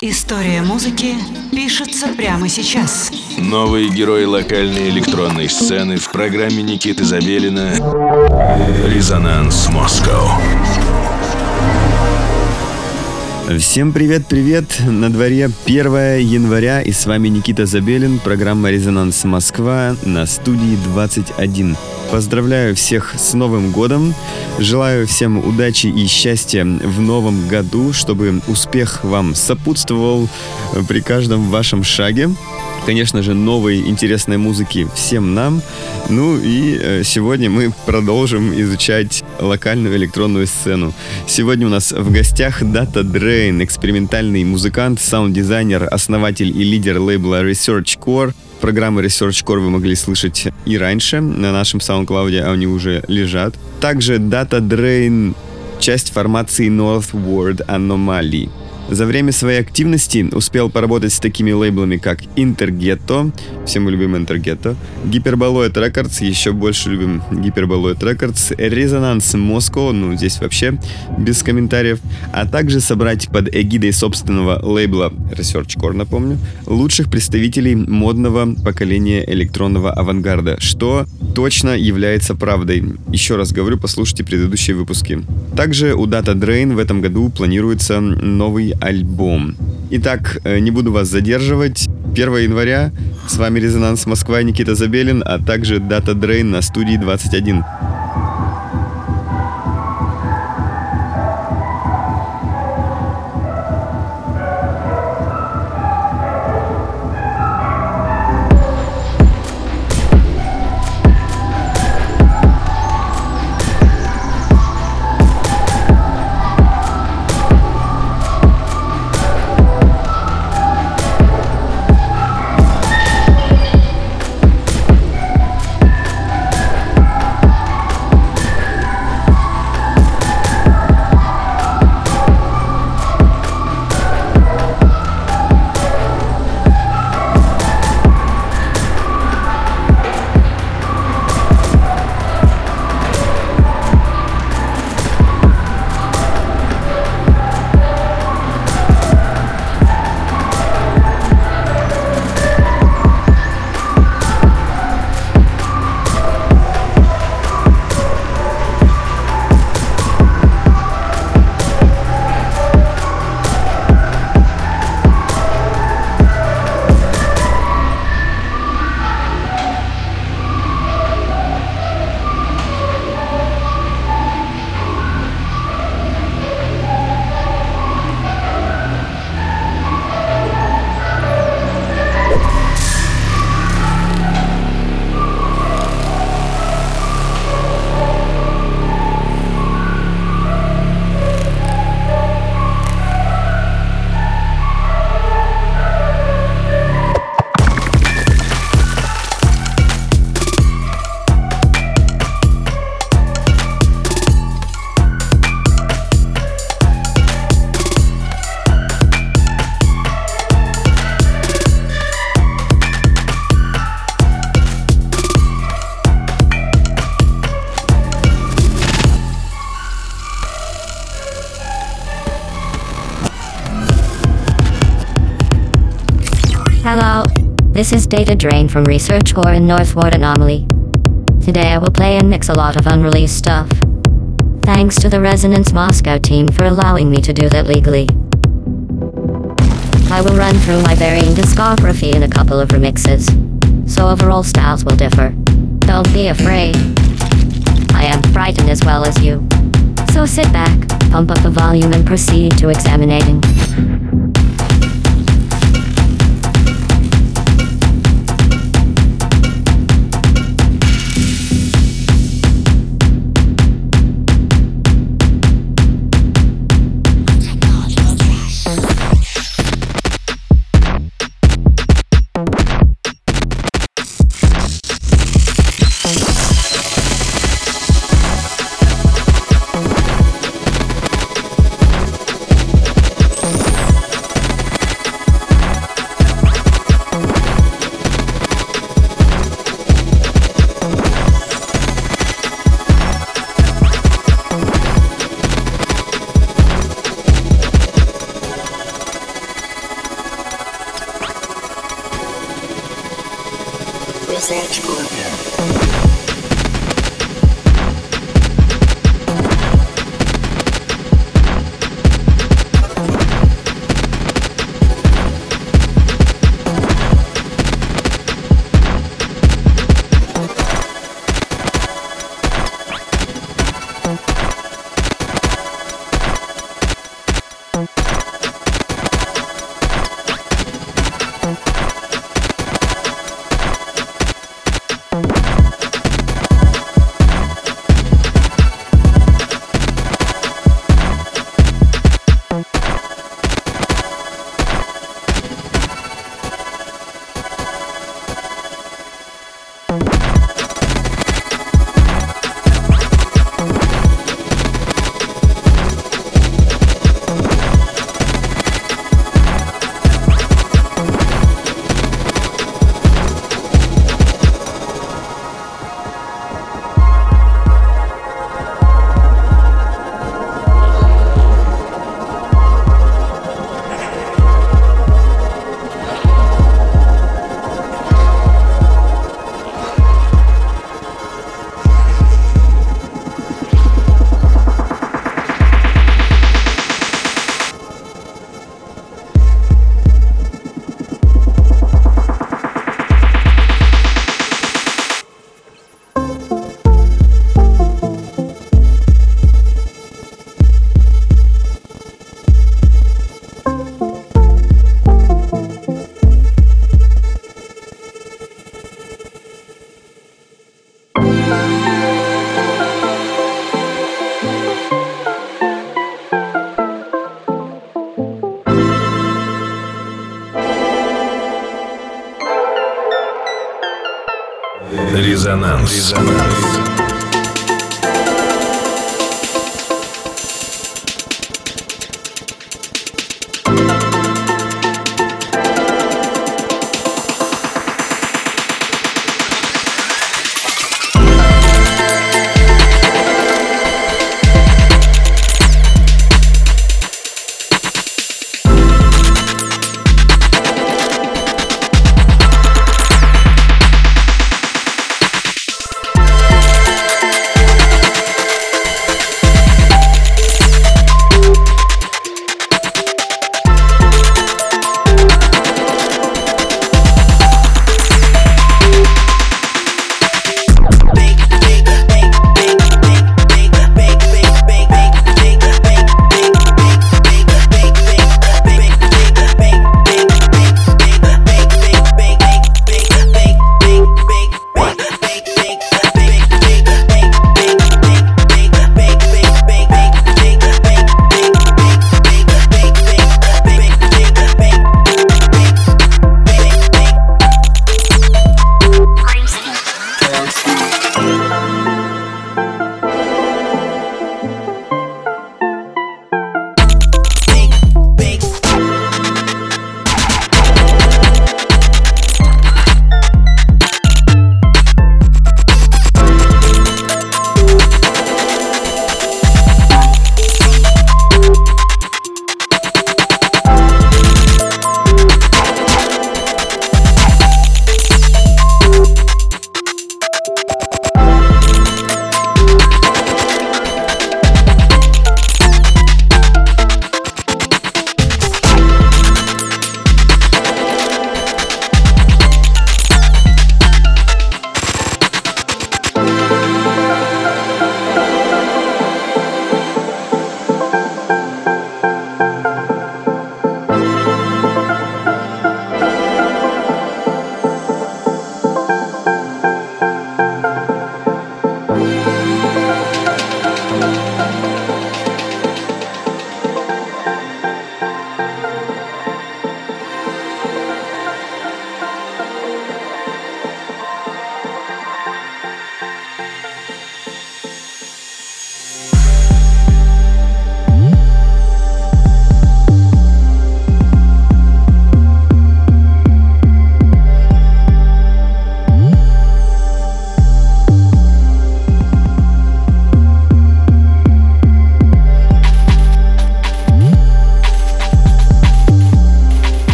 История музыки пишется прямо сейчас. Новые герои локальной электронной сцены в программе Никиты Забелина «Резонанс Москва». Всем привет-привет! На дворе 1 января и с вами Никита Забелин, программа «Резонанс Москва» на студии 21. Поздравляю всех с Новым годом. Желаю всем удачи и счастья в новом году, чтобы успех вам сопутствовал при каждом вашем шаге. Конечно же, новой интересной музыки всем нам. Ну и э, сегодня мы продолжим изучать локальную электронную сцену. Сегодня у нас в гостях Data Drain, экспериментальный музыкант, саунд-дизайнер, основатель и лидер лейбла Research Core – Программы Research Core вы могли слышать и раньше на нашем SoundCloud, они уже лежат. Также Data Drain, часть формации Northward Anomaly. За время своей активности успел поработать с такими лейблами, как Intergetto, все мы любим Intergetto, Hyperboloid Records, еще больше любим Hyperboloid Records, Resonance Moscow, ну здесь вообще без комментариев, а также собрать под эгидой собственного лейбла Research Core, напомню, лучших представителей модного поколения электронного авангарда, что точно является правдой. Еще раз говорю, послушайте предыдущие выпуски. Также у Data Drain в этом году планируется новый альбом. Итак, э, не буду вас задерживать. 1 января с вами Резонанс Москва Никита Забелин, а также Data Drain на студии 21. Hello, this is Data Drain from Research Core in Northward Anomaly. Today I will play and mix a lot of unreleased stuff. Thanks to the Resonance Moscow team for allowing me to do that legally. I will run through my varying discography in a couple of remixes, so overall styles will differ. Don't be afraid. I am frightened as well as you. So sit back, pump up the volume and proceed to examining.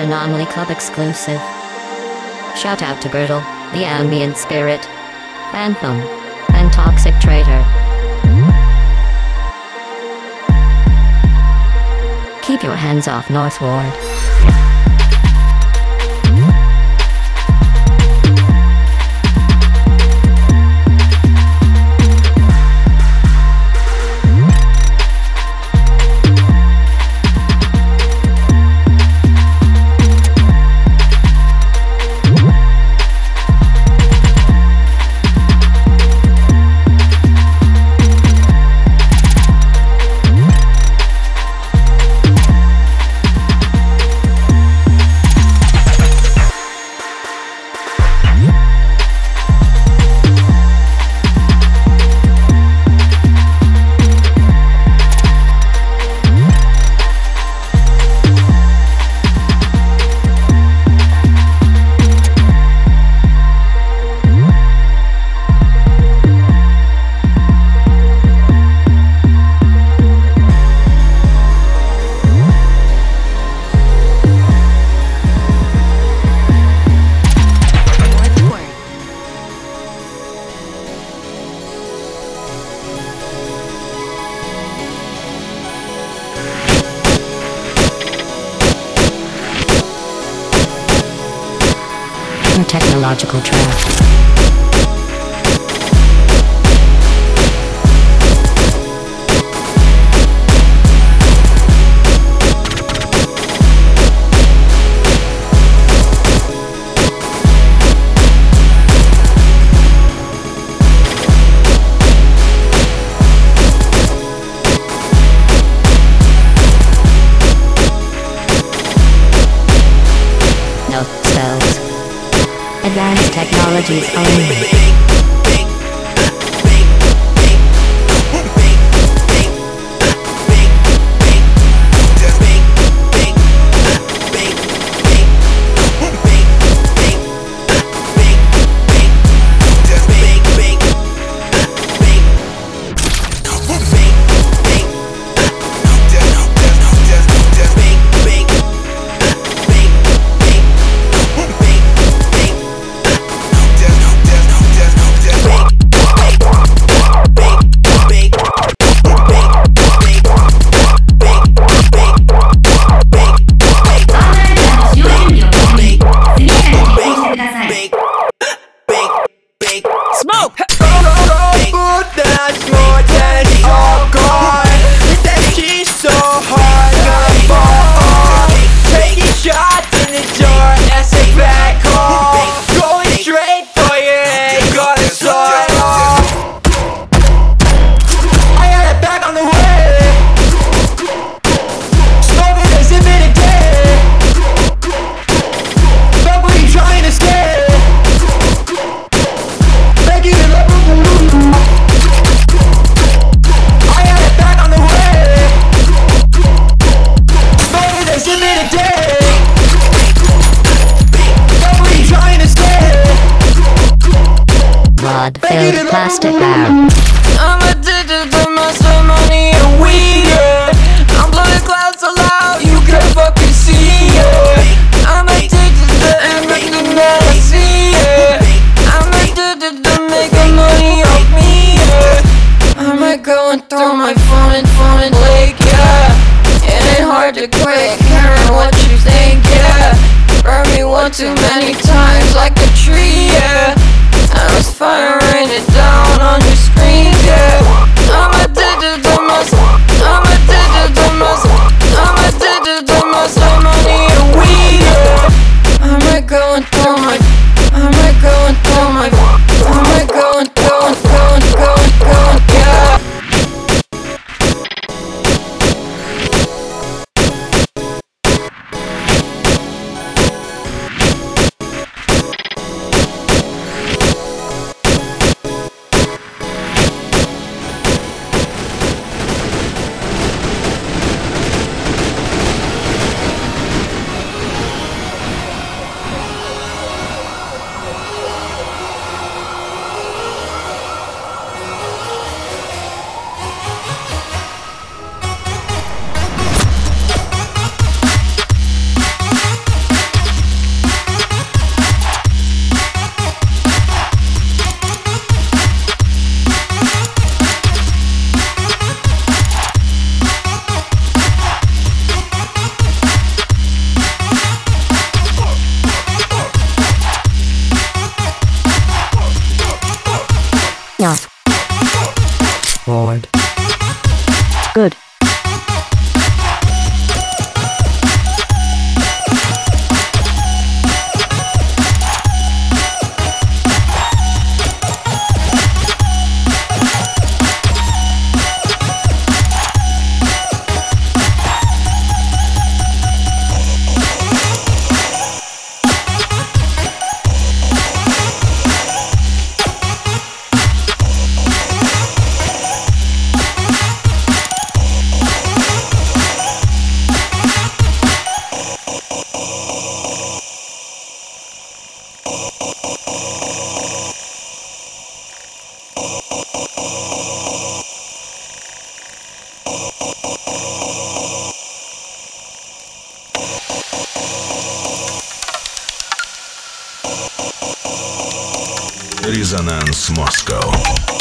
Anomaly Club exclusive. Shout out to Girdle, the ambient spirit, Anthem, and Toxic Traitor. Keep your hands off Northward. Резонанс Москва.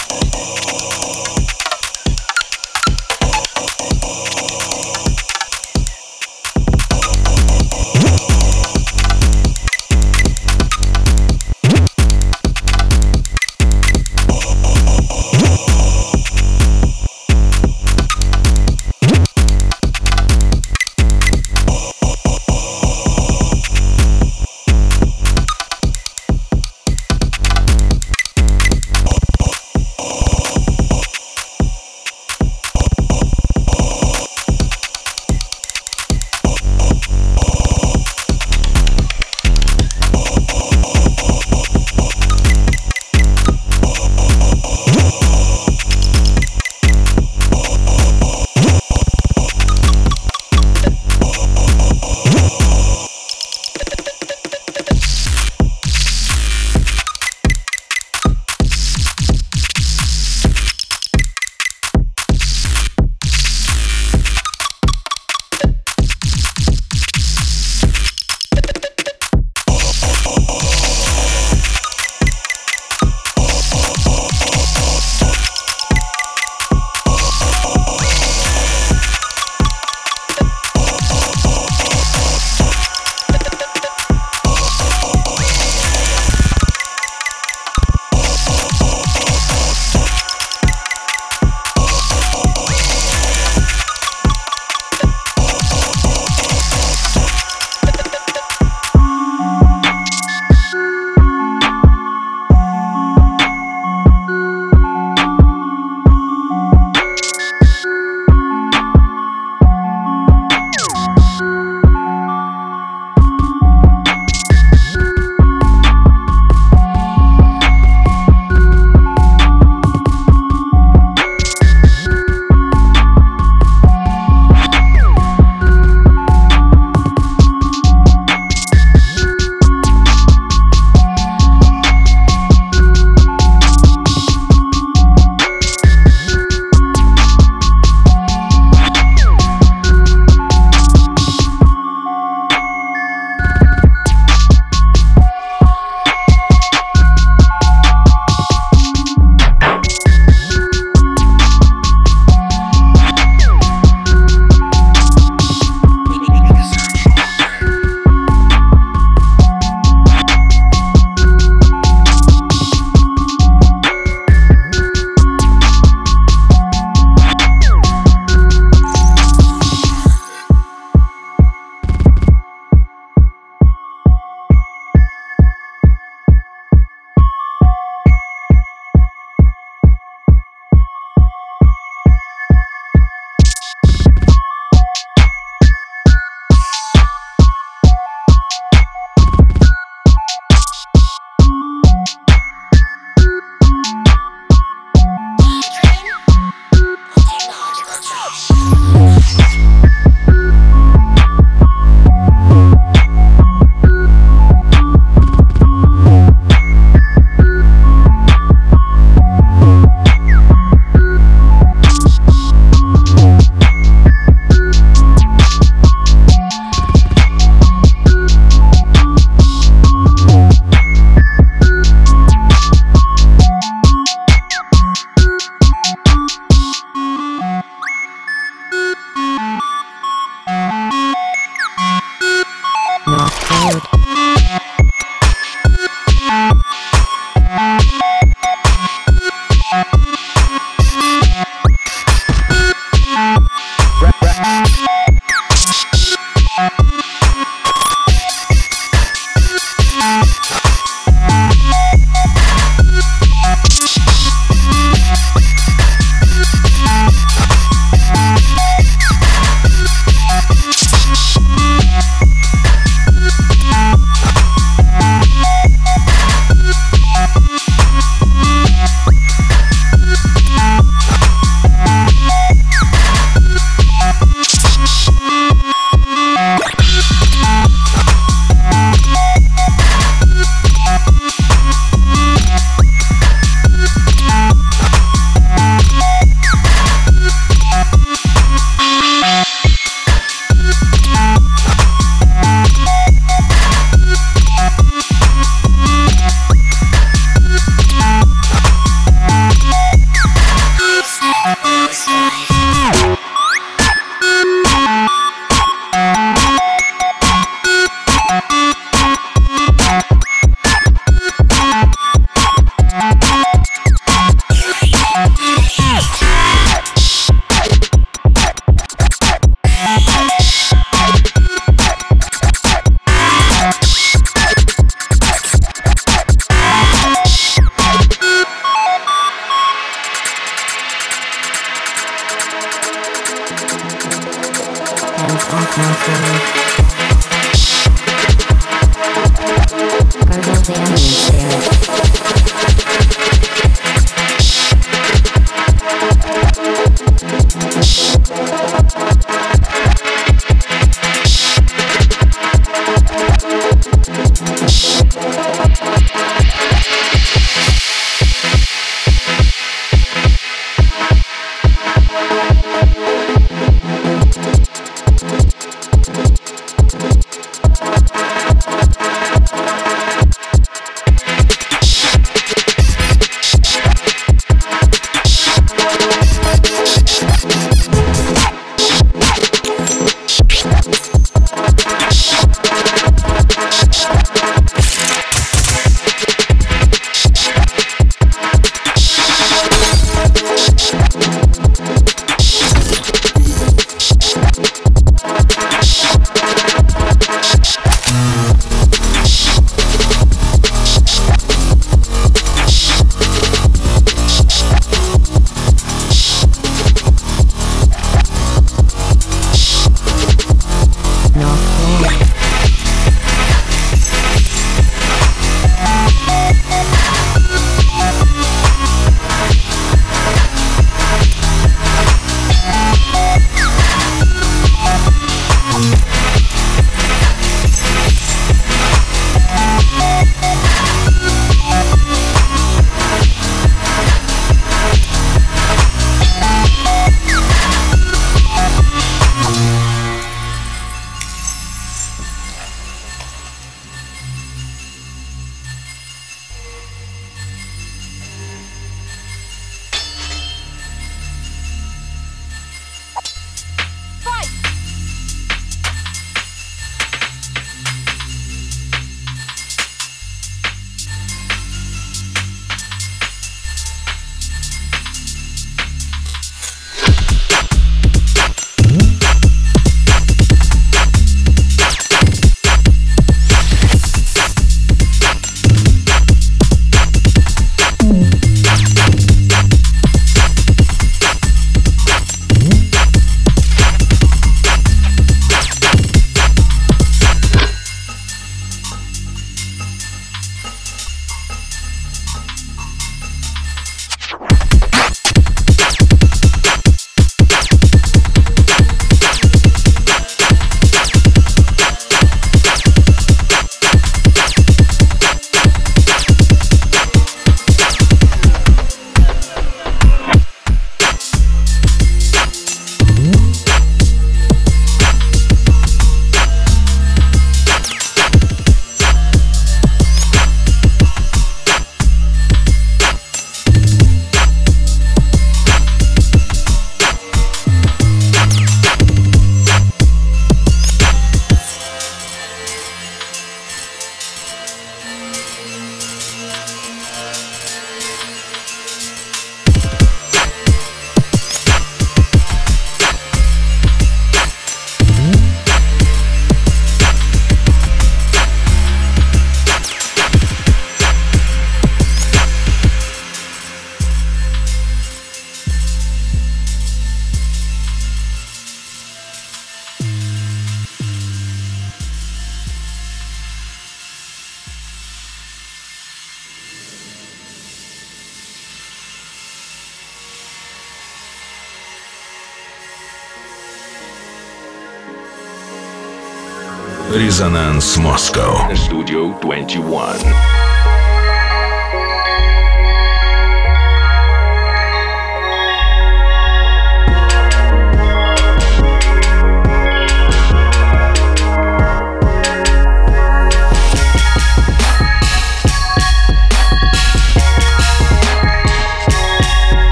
Резонанс Москва. Studio 21.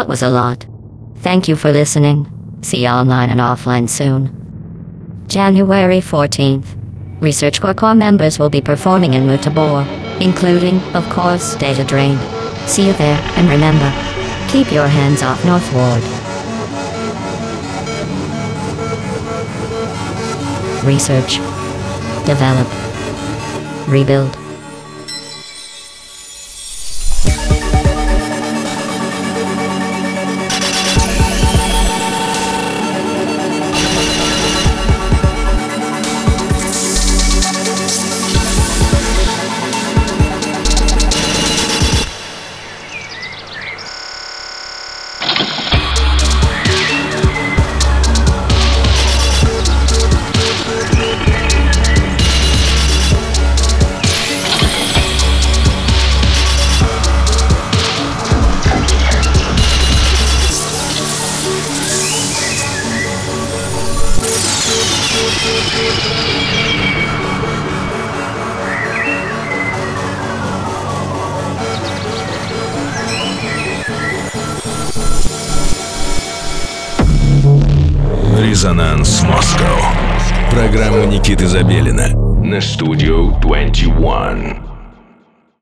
That was a lot. Thank you for listening. See you online and offline soon. January 14th. Research Core Corps members will be performing in Mutabor, including, of course, Data Drain. See you there, and remember, keep your hands off Northward. Research. Develop. Rebuild.